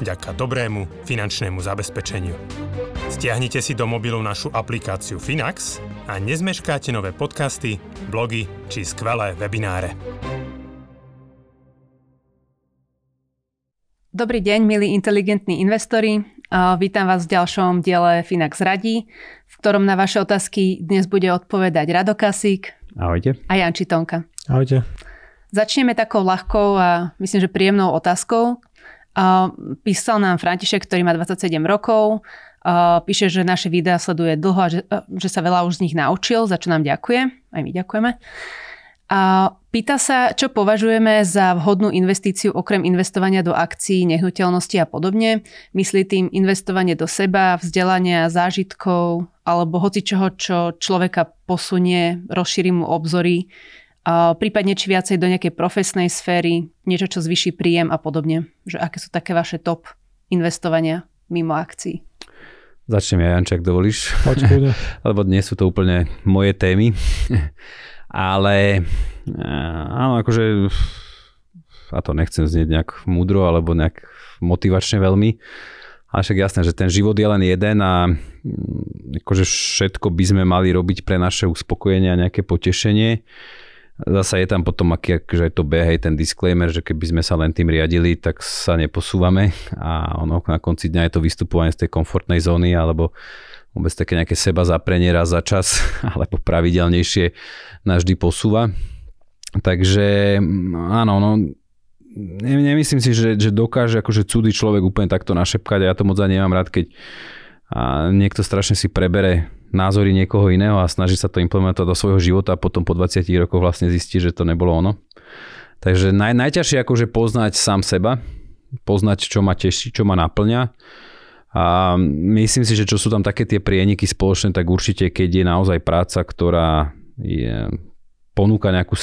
vďaka dobrému finančnému zabezpečeniu. Stiahnite si do mobilu našu aplikáciu Finax a nezmeškáte nové podcasty, blogy či skvelé webináre. Dobrý deň, milí inteligentní investori. Vítam vás v ďalšom diele Finax radí, v ktorom na vaše otázky dnes bude odpovedať Rado Kasík Ahojte. a Jan Čitonka. Ahojte. Začneme takou ľahkou a myslím, že príjemnou otázkou. Písal nám František, ktorý má 27 rokov. Píše, že naše videá sleduje dlho a že, že sa veľa už z nich naučil, za čo nám ďakuje. Aj my ďakujeme. A pýta sa, čo považujeme za vhodnú investíciu okrem investovania do akcií, nehnuteľnosti a podobne. Myslí tým investovanie do seba, vzdelania, zážitkov alebo hoci čoho, čo človeka posunie, rozšíri mu obzory, prípadne či viacej do nejakej profesnej sféry, niečo, čo zvyší príjem a podobne. Že aké sú také vaše top investovania mimo akcií? Začnem ja, Jančak, dovolíš? Poď, Lebo dnes sú to úplne moje témy. Ale áno, akože a to nechcem znieť nejak múdro alebo nejak motivačne veľmi, ale však jasné, že ten život je len jeden a mm, akože všetko by sme mali robiť pre naše uspokojenie a nejaké potešenie. Zasa je tam potom aký, akože to behej ten disclaimer, že keby sme sa len tým riadili, tak sa neposúvame a ono na konci dňa je to vystupovanie z tej komfortnej zóny alebo vôbec také nejaké seba zaprenie raz za čas, alebo pravidelnejšie nás vždy posúva. Takže áno, no, nemyslím si, že, že dokáže akože cudý človek úplne takto našepkať a ja to moc ani nemám rád, keď a niekto strašne si prebere názory niekoho iného a snaží sa to implementovať do svojho života a potom po 20 rokoch vlastne zistí, že to nebolo ono. Takže naj, najťažšie akože poznať sám seba, poznať, čo ma teší, čo ma naplňa a myslím si, že čo sú tam také tie prieniky spoločné, tak určite, keď je naozaj práca, ktorá je, ponúka nejakú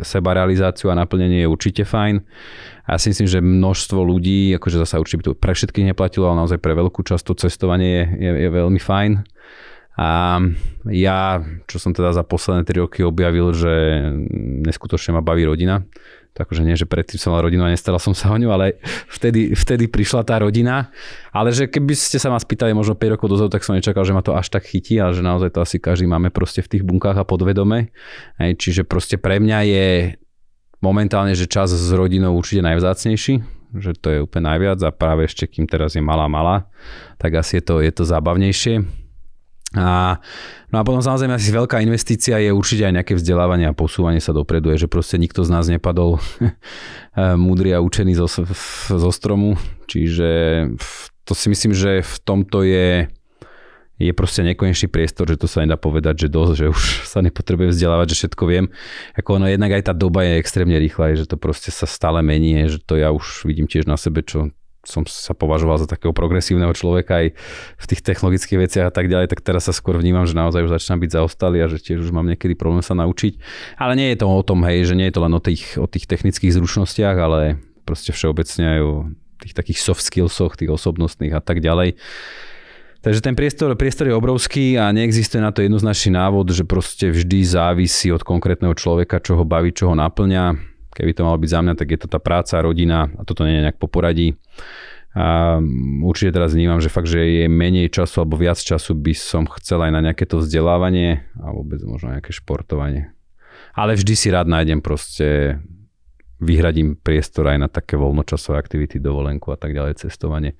sebarealizáciu a naplnenie je určite fajn. A ja si myslím, že množstvo ľudí, akože zase určite to pre všetkých neplatilo, ale naozaj pre veľkú časť to cestovanie je, je, je veľmi fajn. A ja, čo som teda za posledné 3 roky objavil, že neskutočne ma baví rodina, takže nie, že predtým som mal rodinu a nestaral som sa o ňu, ale vtedy, vtedy prišla tá rodina. Ale že keby ste sa ma spýtali možno 5 rokov dozadu, tak som nečakal, že ma to až tak chytí, ale že naozaj to asi každý máme proste v tých bunkách a podvedome. Hej, čiže proste pre mňa je momentálne, že čas s rodinou určite najvzácnejší, že to je úplne najviac a práve ešte kým teraz je malá malá, tak asi je to, je to zábavnejšie. A, no a potom samozrejme asi veľká investícia je určite aj nejaké vzdelávanie a posúvanie sa dopredu, je, že proste nikto z nás nepadol múdry a učený zo, zo stromu, čiže to si myslím, že v tomto je je proste nekonečný priestor, že to sa nedá povedať, že dosť, že už sa nepotrebujem vzdelávať, že všetko viem. Ako ono jednak aj tá doba je extrémne rýchla, že to proste sa stále mení, že to ja už vidím tiež na sebe, čo som sa považoval za takého progresívneho človeka aj v tých technologických veciach a tak ďalej, tak teraz sa skôr vnímam, že naozaj už začínam byť zaostalý a že tiež už mám niekedy problém sa naučiť. Ale nie je to o tom, hej, že nie je to len o tých, o tých technických zručnostiach, ale proste všeobecne aj o tých takých soft skillsoch, tých osobnostných a tak ďalej. Takže ten priestor, priestor je obrovský a neexistuje na to jednoznačný návod, že proste vždy závisí od konkrétneho človeka, čo ho baví, čo ho naplňa Keby to malo byť za mňa, tak je to tá práca, rodina a toto nie je nejak po poradí. A určite teraz vnímam, že fakt, že je menej času alebo viac času by som chcel aj na nejaké to vzdelávanie a vôbec možno nejaké športovanie. Ale vždy si rád nájdem proste vyhradím priestor aj na také voľnočasové aktivity, dovolenku a tak ďalej, cestovanie.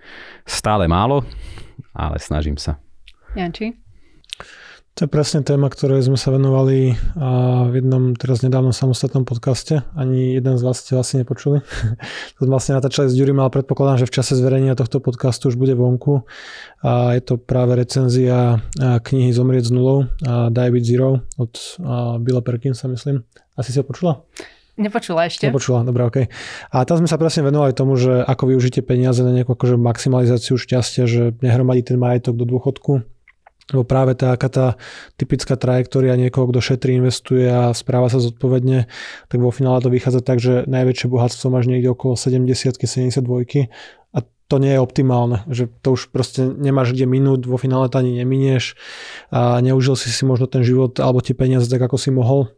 Stále málo, ale snažím sa. Janči? To je presne téma, ktorej sme sa venovali v jednom teraz nedávnom samostatnom podcaste. Ani jeden z vás ste asi nepočuli. to sme vlastne natáčali s Ďurim, ale predpokladám, že v čase zverejnenia tohto podcastu už bude vonku. A je to práve recenzia knihy Zomrieť z nulou, Die with Zero od Billa Perkinsa, myslím. Asi si ho počula? Nepočula ešte. Nepočula, dobré, OK. A tam sme sa presne venovali tomu, že ako využite peniaze na nejakú akože maximalizáciu šťastia, že nehromadí ten majetok do dôchodku, lebo práve taká tá typická trajektória niekoho, kto šetrí, investuje a správa sa zodpovedne, tak vo finále to vychádza tak, že najväčšie bohatstvo máš niekde okolo 70 72 a to nie je optimálne, že to už proste nemáš kde minút, vo finále to ani neminieš a neužil si si možno ten život alebo tie peniaze tak, ako si mohol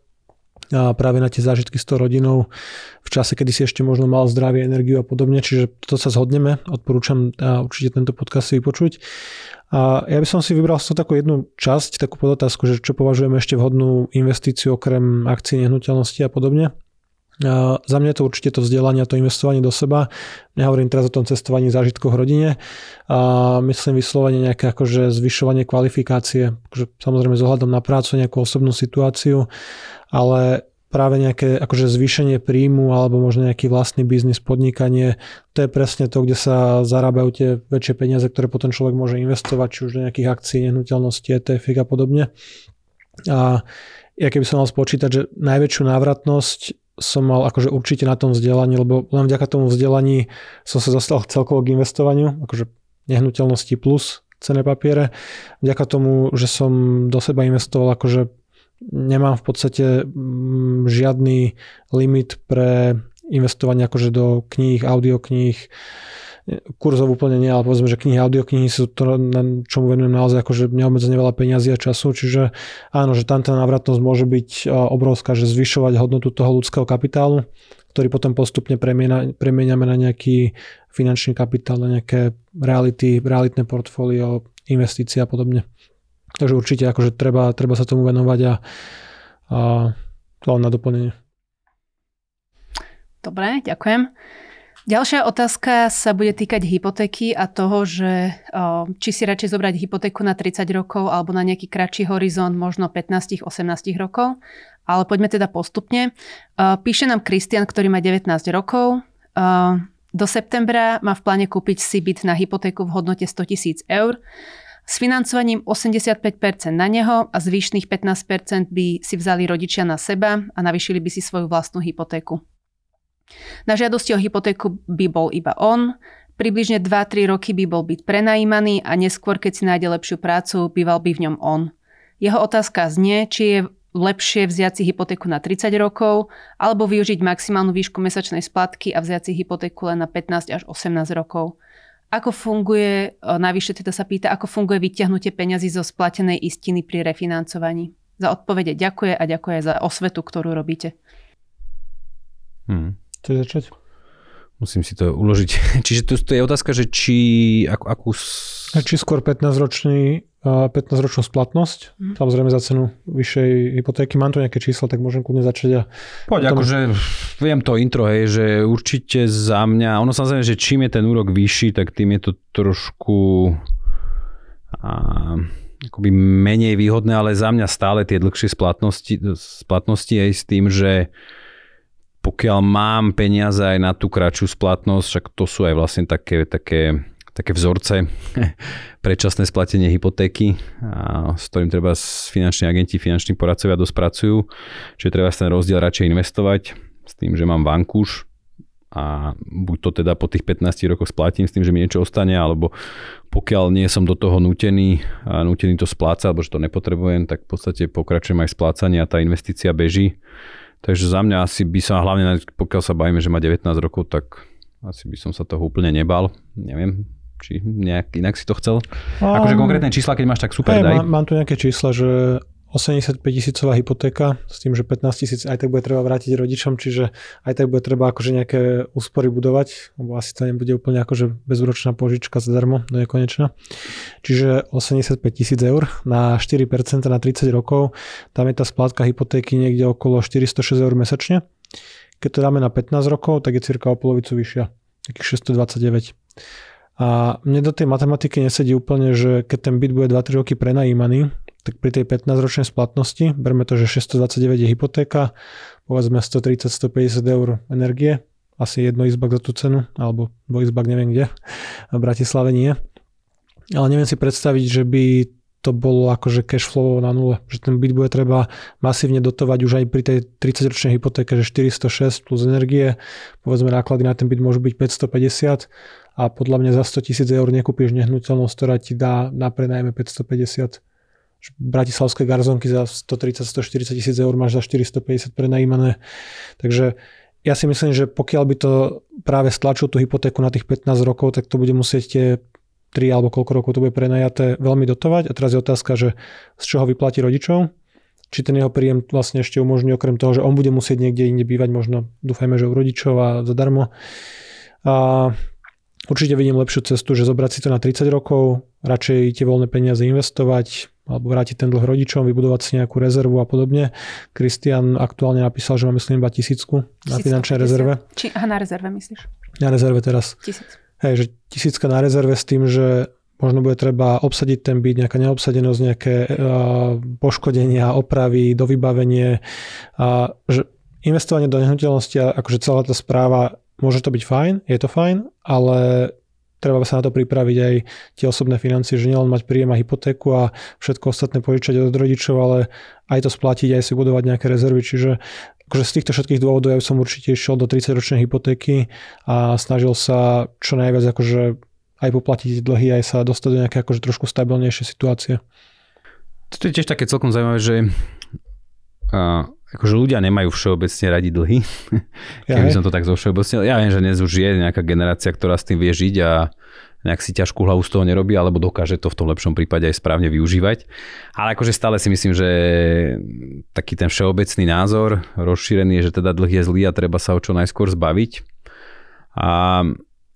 a práve na tie zážitky s tou rodinou v čase, kedy si ešte možno mal zdravie, energiu a podobne, čiže to sa zhodneme, odporúčam určite tento podcast si vypočuť. A ja by som si vybral z toho takú jednu časť, takú podotázku, že čo považujeme ešte vhodnú investíciu okrem akcií, nehnuteľnosti a podobne. Za mňa je to určite to vzdelanie a to investovanie do seba. Nehovorím teraz o tom cestovaní zážitkoch rodine. A myslím vyslovene nejaké akože zvyšovanie kvalifikácie. Akože samozrejme s na prácu, nejakú osobnú situáciu, ale práve nejaké akože zvýšenie príjmu alebo možno nejaký vlastný biznis, podnikanie, to je presne to, kde sa zarábajú tie väčšie peniaze, ktoré potom človek môže investovať, či už do nejakých akcií, nehnuteľností, ETF a podobne. A ja keby som mal spočítať, že najväčšiu návratnosť som mal akože určite na tom vzdelaní, lebo len vďaka tomu vzdelaní som sa dostal celkovo k investovaniu, akože nehnuteľnosti plus cené papiere. Vďaka tomu, že som do seba investoval akože nemám v podstate mm, žiadny limit pre investovanie akože do kníh, audiokníh, kurzov úplne nie, ale povedzme, že knihy, audioknihy sú to, na čomu venujem naozaj akože neobmedzene veľa peňazí a času, čiže áno, že tam tá návratnosť môže byť obrovská, že zvyšovať hodnotu toho ľudského kapitálu, ktorý potom postupne premieňame na nejaký finančný kapitál, na nejaké reality, realitné portfólio, investície a podobne. Takže určite akože treba, treba sa tomu venovať a, a to len na doplnenie. Dobre, ďakujem. Ďalšia otázka sa bude týkať hypotéky a toho, že či si radšej zobrať hypotéku na 30 rokov alebo na nejaký kratší horizont, možno 15-18 rokov. Ale poďme teda postupne. Píše nám Kristian, ktorý má 19 rokov. Do septembra má v pláne kúpiť si byt na hypotéku v hodnote 100 tisíc eur s financovaním 85% na neho a zvyšných 15% by si vzali rodičia na seba a navyšili by si svoju vlastnú hypotéku. Na žiadosti o hypotéku by bol iba on, približne 2-3 roky by bol byť prenajímaný a neskôr, keď si nájde lepšiu prácu, býval by v ňom on. Jeho otázka znie, či je lepšie vziať si hypotéku na 30 rokov alebo využiť maximálnu výšku mesačnej splatky a vziať si hypotéku len na 15 až 18 rokov. Ako funguje, navyše teda sa pýta, ako funguje vyťahnutie peňazí zo splatenej istiny pri refinancovaní? Za odpovede ďakuje a ďakuje za osvetu, ktorú robíte. Hmm. Chceš začať? Musím si to uložiť. Čiže to, to je otázka, že či ako, akú... Či skôr 15-ročný 15-ročnú splatnosť, mm. samozrejme za cenu vyššej hypotéky. Mám tu nejaké čísla, tak môžem kľudne začať. A Poď, potom... akože viem to intro, hej, že určite za mňa, ono samozrejme, že čím je ten úrok vyšší, tak tým je to trošku a, akoby menej výhodné, ale za mňa stále tie dlhšie splatnosti, splatnosti aj s tým, že pokiaľ mám peniaze aj na tú kratšiu splatnosť, však to sú aj vlastne také, také také vzorce, predčasné splatenie hypotéky, a s ktorým treba finanční agenti, finanční poradcovia dosť pracujú. Čiže treba ten rozdiel radšej investovať s tým, že mám vankúš a buď to teda po tých 15 rokoch splatím s tým, že mi niečo ostane, alebo pokiaľ nie som do toho nutený, a nutený to splácať, alebo že to nepotrebujem, tak v podstate pokračujem aj splácanie a tá investícia beží. Takže za mňa asi by sa, hlavne pokiaľ sa bavíme, že má 19 rokov, tak asi by som sa toho úplne nebal. Neviem, či nejak inak si to chcel? Um, akože konkrétne čísla, keď máš, tak super, hey, daj. Mám, mám tu nejaké čísla, že 85 tisícová hypotéka s tým, že 15 tisíc aj tak bude treba vrátiť rodičom, čiže aj tak bude treba akože nejaké úspory budovať, lebo asi to nebude úplne akože bezúročná požička zadarmo do nekonečna. Čiže 85 tisíc eur na 4% na 30 rokov, tam je tá splátka hypotéky niekde okolo 406 eur mesačne. Keď to dáme na 15 rokov, tak je cirka o polovicu vyššia, takých 629. A mne do tej matematiky nesedí úplne, že keď ten byt bude 2-3 roky prenajímaný, tak pri tej 15-ročnej splatnosti, berme to, že 629 je hypotéka, povedzme 130-150 eur energie, asi jedno izbak za tú cenu, alebo dvojizbak neviem kde, v Bratislave nie. Ale neviem si predstaviť, že by to bolo akože cash flow na nule, že ten byt bude treba masívne dotovať už aj pri tej 30-ročnej hypotéke, že 406 plus energie, povedzme náklady na ten byt môžu byť 550 a podľa mňa za 100 tisíc eur nekúpiš nehnuteľnosť, ktorá ti dá na prenajme 550. bratislavské garzonky za 130-140 tisíc eur máš za 450 prenajímané. Takže ja si myslím, že pokiaľ by to práve stlačil tú hypotéku na tých 15 rokov, tak to bude musieť tie 3 alebo koľko rokov to bude prenajaté veľmi dotovať. A teraz je otázka, že z čoho vyplatí rodičov, či ten jeho príjem vlastne ešte umožní okrem toho, že on bude musieť niekde inde bývať, možno dúfajme, že u rodičov a zadarmo. A určite vidím lepšiu cestu, že zobrať si to na 30 rokov, radšej tie voľné peniaze investovať, alebo vrátiť ten dlh rodičom, vybudovať si nejakú rezervu a podobne. Kristian aktuálne napísal, že má myslím iba tisícku na finančnej rezerve. Či, aha, na rezerve myslíš? Na rezerve teraz. Tisíc. Hej, že tisícka na rezerve s tým, že možno bude treba obsadiť ten byt, nejaká neobsadenosť, nejaké uh, poškodenia, opravy, dovybavenie. A že investovanie do nehnuteľnosti, akože celá tá správa, môže to byť fajn, je to fajn, ale treba sa na to pripraviť aj tie osobné financie, že nielen mať príjem a hypotéku a všetko ostatné požičať od rodičov, ale aj to splatiť, aj si budovať nejaké rezervy. Čiže akože z týchto všetkých dôvodov ja som určite išiel do 30-ročnej hypotéky a snažil sa čo najviac akože aj poplatiť dlhy, aj sa dostať do nejaké akože trošku stabilnejšie situácie. To je tiež také celkom zaujímavé, že akože ľudia nemajú všeobecne radi dlhy. Keby som to tak zo všeobecne... Ja viem, že dnes už je nejaká generácia, ktorá s tým vie žiť a nejak si ťažkú hlavu z toho nerobí, alebo dokáže to v tom lepšom prípade aj správne využívať. Ale akože stále si myslím, že taký ten všeobecný názor rozšírený je, že teda dlh je zlý a treba sa ho čo najskôr zbaviť. A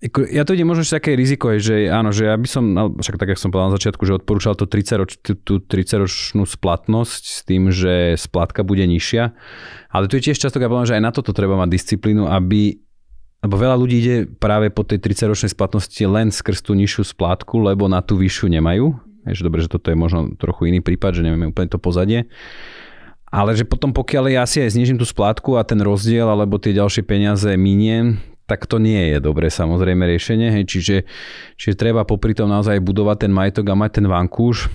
ja to vidím možno že také riziko, že áno, že ja by som, však tak, jak som povedal na začiatku, že odporúčal to 30 roč, tú 30-ročnú splatnosť s tým, že splatka bude nižšia. Ale tu je tiež často, ja že aj na toto treba mať disciplínu, aby lebo veľa ľudí ide práve po tej 30-ročnej splatnosti len skrz tú nižšiu splátku, lebo na tú vyššiu nemajú. Je, že dobre, že toto je možno trochu iný prípad, že nevieme úplne to pozadie. Ale že potom pokiaľ ja si aj znižím tú splátku a ten rozdiel alebo tie ďalšie peniaze miniem, tak to nie je dobré samozrejme riešenie. Hej. Čiže, čiže treba popri tom naozaj budovať ten majetok a mať ten vankúš,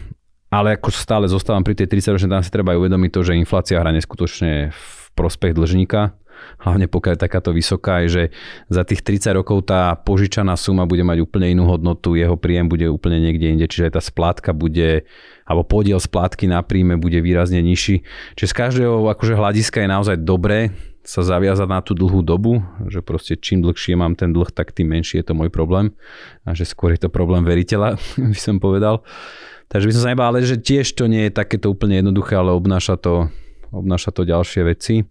ale ako stále zostávam pri tej 30 ročnej, tam si treba aj uvedomiť to, že inflácia hra neskutočne v prospech dlžníka, hlavne pokiaľ je takáto vysoká, je, že za tých 30 rokov tá požičaná suma bude mať úplne inú hodnotu, jeho príjem bude úplne niekde inde, čiže aj tá splátka bude, alebo podiel splátky na príjme bude výrazne nižší. Čiže z každého akože hľadiska je naozaj dobré sa zaviazať na tú dlhú dobu, že proste čím dlhšie mám ten dlh, tak tým menší je to môj problém a že skôr je to problém veriteľa, by som povedal. Takže by som sa nebal, ale že tiež to nie je takéto úplne jednoduché, ale obnáša to, obnáša to ďalšie veci.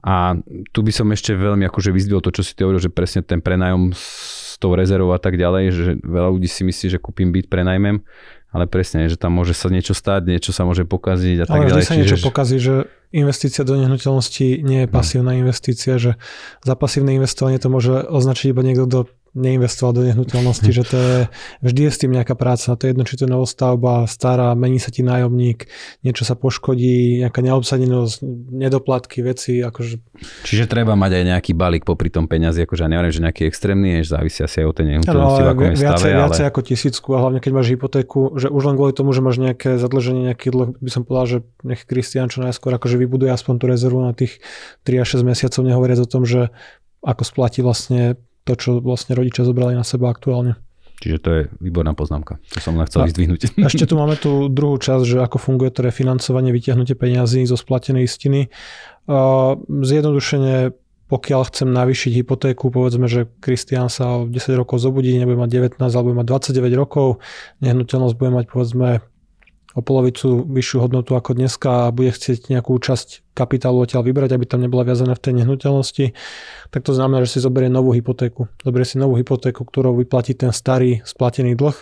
A tu by som ešte veľmi akože vyzdvihol to, čo si ty hovoril, že presne ten prenajom s tou rezervou a tak ďalej, že veľa ľudí si myslí, že kúpim byt, prenajmem, ale presne, že tam môže sa niečo stať, niečo sa môže pokaziť a tak ale ďalej. Ale sa niečo pokazí, že investícia do nehnuteľnosti nie je no. pasívna investícia, že za pasívne investovanie to môže označiť iba niekto, kto neinvestoval do nehnuteľnosti, že to je, vždy je s tým nejaká práca. To je jedno, či to je novostavba, stará, mení sa ti nájomník, niečo sa poškodí, nejaká neobsadenosť, nedoplatky, veci. Akože... Čiže treba mať aj nejaký balík popri tom peniazy, akože ja neviem, že nejaký extrémny, že závisí asi aj od tej nehnuteľnosti, v akom je viacej, stave. Viacej ale... ako tisícku a hlavne keď máš hypotéku, že už len kvôli tomu, že máš nejaké zadlženie, nejaký dlh, by som povedal, že nech Kristian čo najskôr akože vybuduje aspoň tú rezervu na tých 3 až 6 mesiacov, nehovoriac o tom, že ako splatí vlastne to, čo vlastne rodičia zobrali na seba aktuálne. Čiže to je výborná poznámka, čo som len chcel vyzdvihnúť. Ešte tu máme tú druhú časť, že ako funguje to refinancovanie, vytiahnutie peniazí zo splatenej istiny. Zjednodušene, pokiaľ chcem navýšiť hypotéku, povedzme, že Kristian sa o 10 rokov zobudí, nebude mať 19 alebo bude mať 29 rokov, nehnuteľnosť bude mať povedzme o polovicu vyššiu hodnotu ako dneska a bude chcieť nejakú časť kapitálu odtiaľ vybrať, aby tam nebola viazaná v tej nehnuteľnosti, tak to znamená, že si zoberie novú hypotéku. Zoberie si novú hypotéku, ktorou vyplatí ten starý splatený dlh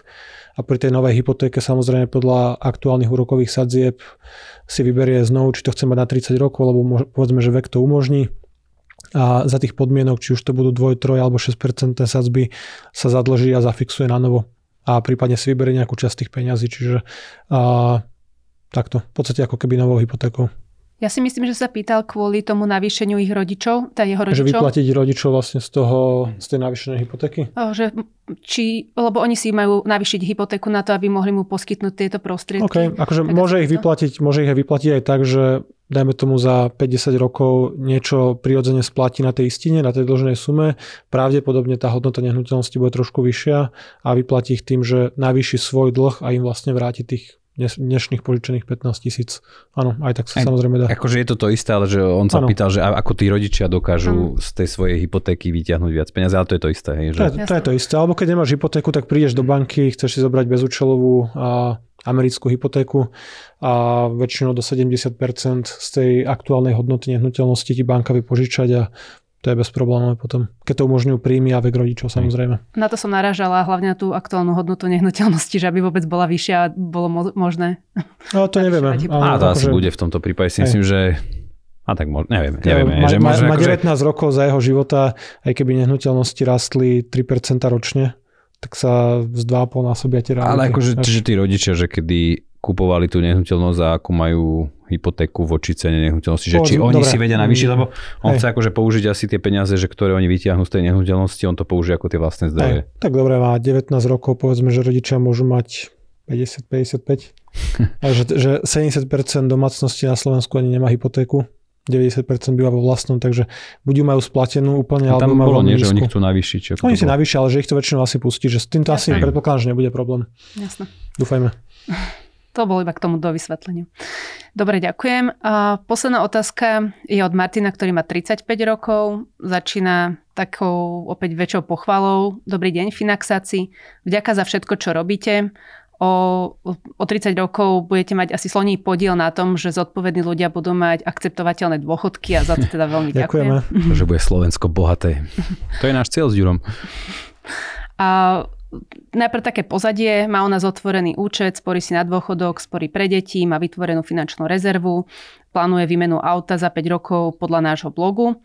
a pri tej novej hypotéke samozrejme podľa aktuálnych úrokových sadzieb si vyberie znovu, či to chce mať na 30 rokov, lebo povedzme, že vek to umožní a za tých podmienok, či už to budú 2, 3 alebo 6% sadzby, sa zadlží a zafixuje na novo a prípadne si vyberie nejakú časť tých peňazí, čiže a, takto, v podstate ako keby novou hypotékou. Ja si myslím, že sa pýtal kvôli tomu navýšeniu ich rodičov, tá jeho rodičov. Že vyplatiť rodičov vlastne z toho, z tej navýšenej hypotéky? O, že či, lebo oni si majú navýšiť hypotéku na to, aby mohli mu poskytnúť tieto prostriedky. OK, akože môže ich, vyplatiť, môže ich vyplatiť aj tak, že dajme tomu za 50 rokov niečo prirodzene splatí na tej istine, na tej dlžnej sume, pravdepodobne tá hodnota nehnuteľnosti bude trošku vyššia a vyplatí ich tým, že navýši svoj dlh a im vlastne vráti tých dnešných požičených 15 tisíc. Áno, aj tak sa aj, samozrejme dá. Akože je to to isté, ale že on sa ano. pýtal, že ako tí rodičia dokážu ano. z tej svojej hypotéky vyťahnuť viac peniazy, ale to je to isté. Hej, že... to, je, to je to isté. Alebo keď nemáš hypotéku, tak prídeš do banky, chceš si zobrať bezúčelovú a americkú hypotéku a väčšinou do 70% z tej aktuálnej hodnoty nehnuteľnosti ti banka vie požičať a to je bez problémov potom, keď to umožňujú príjmy a vek rodičov samozrejme. Na to som naražala, hlavne na tú aktuálnu hodnotu nehnuteľnosti, že aby vôbec bola vyššia a bolo mo- možné. No to nevieme. A to asi bude v tomto prípade. Si myslím, že a tak mo- nevieme. nevieme ma, že má, má 19 že... rokov za jeho života, aj keby nehnuteľnosti rastli 3% ročne, tak sa z 2,5 násobia tie reality. Ale akože že tí rodičia, že kedy kupovali tú nehnuteľnosť a ako majú hypotéku voči cene nehnuteľnosti, že či oni dobre. si vedia navýšiť, lebo on Hej. chce akože použiť asi tie peniaze, že ktoré oni vytiahnu z tej nehnuteľnosti, on to použije ako tie vlastné zdroje. Hej. Tak dobre, má 19 rokov, povedzme, že rodičia môžu mať 50-55, a že, že 70% domácnosti na Slovensku ani nemá hypotéku, 90% býva vo vlastnom, takže buď ju majú splatenú úplne, alebo tam bolo nie, že oni chcú navýšiť. Oni si navýšia, ale že ich to väčšinou asi pustí, že s týmto Jasne. asi predpokladám, že nebude problém. Jasne. Dúfajme. To bolo iba k tomu do vysvetlenia. Dobre, ďakujem. A posledná otázka je od Martina, ktorý má 35 rokov. Začína takou opäť väčšou pochvalou. Dobrý deň, Finaxáci. Vďaka za všetko, čo robíte. O, o 30 rokov budete mať asi sloní podiel na tom, že zodpovední ľudia budú mať akceptovateľné dôchodky a za to teda veľmi ďakujem. Ďakujeme. Že bude Slovensko bohaté. To je náš cieľ s Ďurom. A najprv také pozadie, má u nás otvorený účet, sporí si na dôchodok, sporí pre deti, má vytvorenú finančnú rezervu, plánuje výmenu auta za 5 rokov podľa nášho blogu.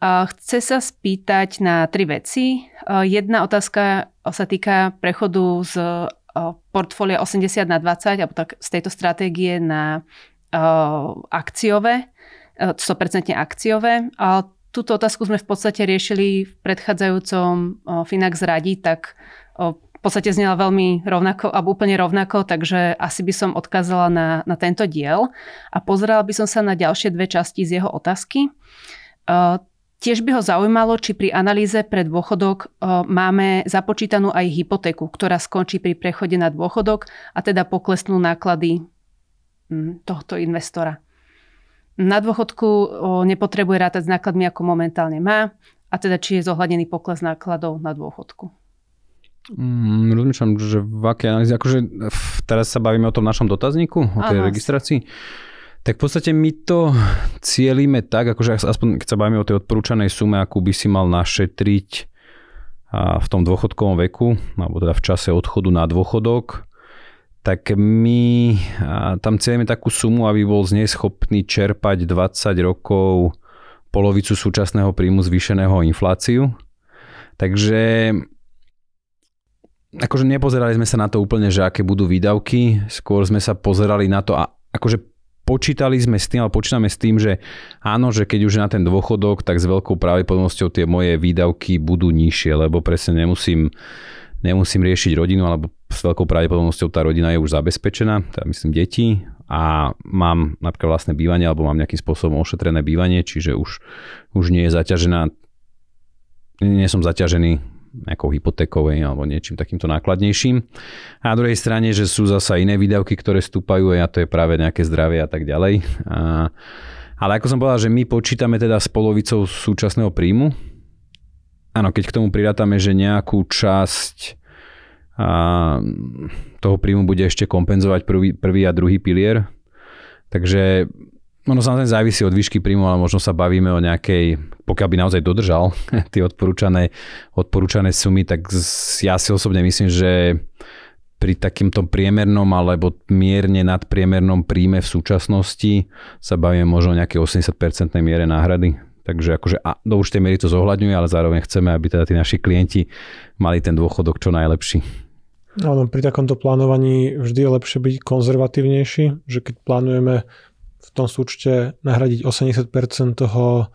Chce sa spýtať na tri veci. Jedna otázka sa týka prechodu z portfólia 80 na 20, alebo tak z tejto stratégie na akciové, 100% akciové. A túto otázku sme v podstate riešili v predchádzajúcom Finax radi, tak v podstate znela veľmi rovnako, alebo úplne rovnako, takže asi by som odkázala na, na tento diel a pozerala by som sa na ďalšie dve časti z jeho otázky. Tiež by ho zaujímalo, či pri analýze pre dôchodok uh, máme započítanú aj hypotéku, ktorá skončí pri prechode na dôchodok a teda poklesnú náklady um, tohto investora. Na dôchodku uh, nepotrebuje rátať s nákladmi, ako momentálne má, a teda či je zohľadený pokles nákladov na dôchodku. Mm, rozmýšľam, že v akej analýze, akože teraz sa bavíme o tom našom dotazníku, o tej Aha. registrácii. Tak v podstate my to cielíme tak, akože aspoň keď sa bavíme o tej odporúčanej sume, akú by si mal našetriť v tom dôchodkovom veku, alebo teda v čase odchodu na dôchodok, tak my tam cieľíme takú sumu, aby bol z nej schopný čerpať 20 rokov polovicu súčasného príjmu zvýšeného infláciu. Takže akože nepozerali sme sa na to úplne, že aké budú výdavky, skôr sme sa pozerali na to a akože počítali sme s tým, ale počítame s tým, že áno, že keď už je na ten dôchodok, tak s veľkou pravdepodobnosťou tie moje výdavky budú nižšie, lebo presne nemusím, nemusím riešiť rodinu, alebo s veľkou pravdepodobnosťou tá rodina je už zabezpečená, teda myslím deti a mám napríklad vlastné bývanie alebo mám nejakým spôsobom ošetrené bývanie, čiže už, už nie je zaťažená nie som zaťažený nejakou hypotékou alebo niečím takýmto nákladnejším. A na druhej strane, že sú zasa iné výdavky, ktoré stúpajú a to je práve nejaké zdravie a tak ďalej. A, ale ako som povedal, že my počítame teda s polovicou súčasného príjmu. Áno, keď k tomu prirátame, že nejakú časť a, toho príjmu bude ešte kompenzovať prvý, prvý a druhý pilier. Takže ono samozrejme závisí od výšky príjmu, ale možno sa bavíme o nejakej, pokiaľ by naozaj dodržal tie odporúčané, odporúčané sumy, tak ja si osobne myslím, že pri takýmto priemernom alebo mierne nadpriemernom príjme v súčasnosti sa bavíme možno o nejakej 80% miere náhrady. Takže akože a do určitej miery to zohľadňuje, ale zároveň chceme, aby teda tí naši klienti mali ten dôchodok čo najlepší. Áno, pri takomto plánovaní vždy je lepšie byť konzervatívnejší, že keď plánujeme v tom súčte nahradiť 80% toho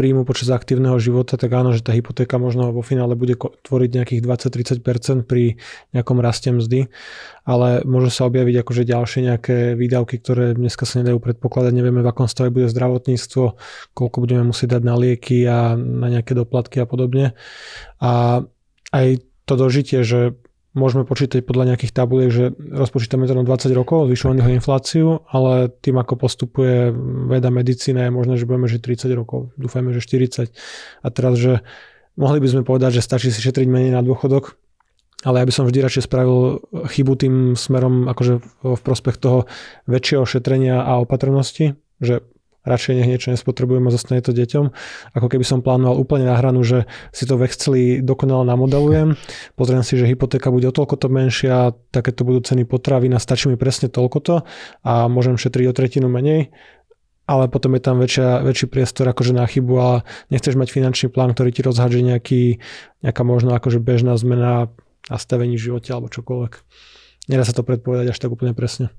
príjmu počas aktívneho života, tak áno, že tá hypotéka možno vo finále bude tvoriť nejakých 20-30% pri nejakom raste mzdy, ale môžu sa objaviť akože ďalšie nejaké výdavky, ktoré dneska sa nedajú predpokladať, nevieme v akom stave bude zdravotníctvo, koľko budeme musieť dať na lieky a na nejaké doplatky a podobne. A aj to dožitie, že môžeme počítať podľa nejakých tabuliek, že rozpočítame to na 20 rokov, zvyšovaných infláciu, ale tým, ako postupuje veda, medicína, je možné, že budeme žiť 30 rokov. Dúfajme, že 40. A teraz, že mohli by sme povedať, že stačí si šetriť menej na dôchodok, ale ja by som vždy radšej spravil chybu tým smerom akože v prospech toho väčšieho šetrenia a opatrnosti, že radšej nech niečo nespotrebujem a zostane to deťom, ako keby som plánoval úplne na hranu, že si to v Exceli dokonale namodelujem, pozriem si, že hypotéka bude o toľko to menšia, takéto budú ceny potravín a stačí mi presne toľko to a môžem šetriť o tretinu menej, ale potom je tam väčšia, väčší priestor akože na chybu a nechceš mať finančný plán, ktorý ti rozhádže nejaký, nejaká možno akože bežná zmena nastavení v živote alebo čokoľvek. Nedá sa to predpovedať až tak úplne presne.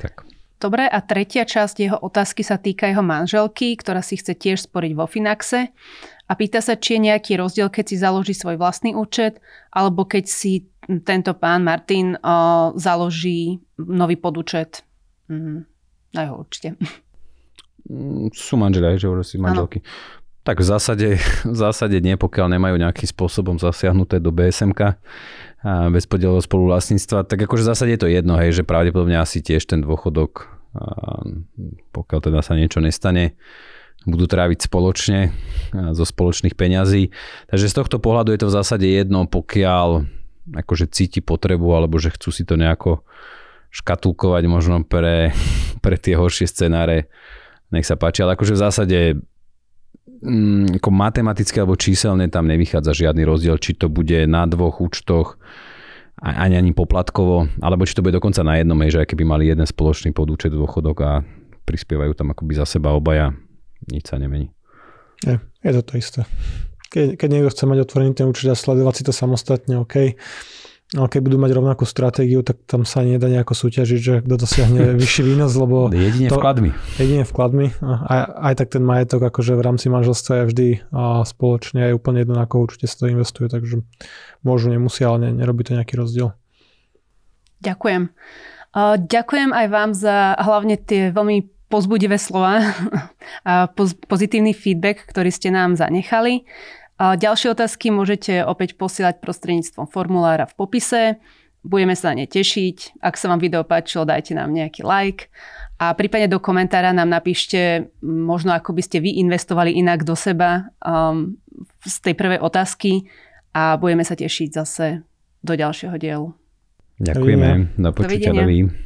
Tak. Dobre, a tretia časť jeho otázky sa týka jeho manželky, ktorá si chce tiež sporiť vo Finaxe a pýta sa, či je nejaký rozdiel, keď si založí svoj vlastný účet, alebo keď si tento pán Martin o, založí nový podúčet mm, na jeho účte. Mm, sú manželia, že si manželky. Ano. Tak v zásade, v zásade nie, pokiaľ nemajú nejakým spôsobom zasiahnuté do BSMK bez podielového spoluvlastníctva, tak akože v zásade je to jedno, hej, že pravdepodobne asi tiež ten dôchodok pokiaľ teda sa niečo nestane, budú tráviť spoločne zo spoločných peňazí. Takže z tohto pohľadu je to v zásade jedno, pokiaľ akože cíti potrebu alebo že chcú si to nejako škatulkovať možno pre, pre tie horšie scenáre, nech sa páči. Ale akože v zásade mm, ako matematicky alebo číselne tam nevychádza žiadny rozdiel, či to bude na dvoch účtoch, ani ani poplatkovo, alebo či to bude dokonca na jednom, že aj keby mali jeden spoločný podúčet dôchodok a prispievajú tam akoby za seba obaja, nič sa nemení. Je, je to to isté. Keď, keď niekto chce mať otvorený ten účet a sledovať si to samostatne, OK. Ale keď budú mať rovnakú stratégiu, tak tam sa nedá nejako súťažiť, že kto dosiahne vyšší výnos, lebo... Jedine to, vkladmi. Jedine vkladmi. A aj tak ten majetok akože v rámci manželstva je vždy a spoločne aj úplne jedno, ako určite sa to investuje, takže môžu, nemusia, ale ne, nerobí to nejaký rozdiel. Ďakujem. Ďakujem aj vám za hlavne tie veľmi pozbudivé slova a pozitívny feedback, ktorý ste nám zanechali. Ďalšie otázky môžete opäť posielať prostredníctvom formulára v popise. Budeme sa na ne tešiť. Ak sa vám video páčilo, dajte nám nejaký like. A prípadne do komentára nám napíšte, možno ako by ste vy investovali inak do seba um, z tej prvej otázky a budeme sa tešiť zase do ďalšieho dielu. Ďakujeme. Do počutia. Dovidenia.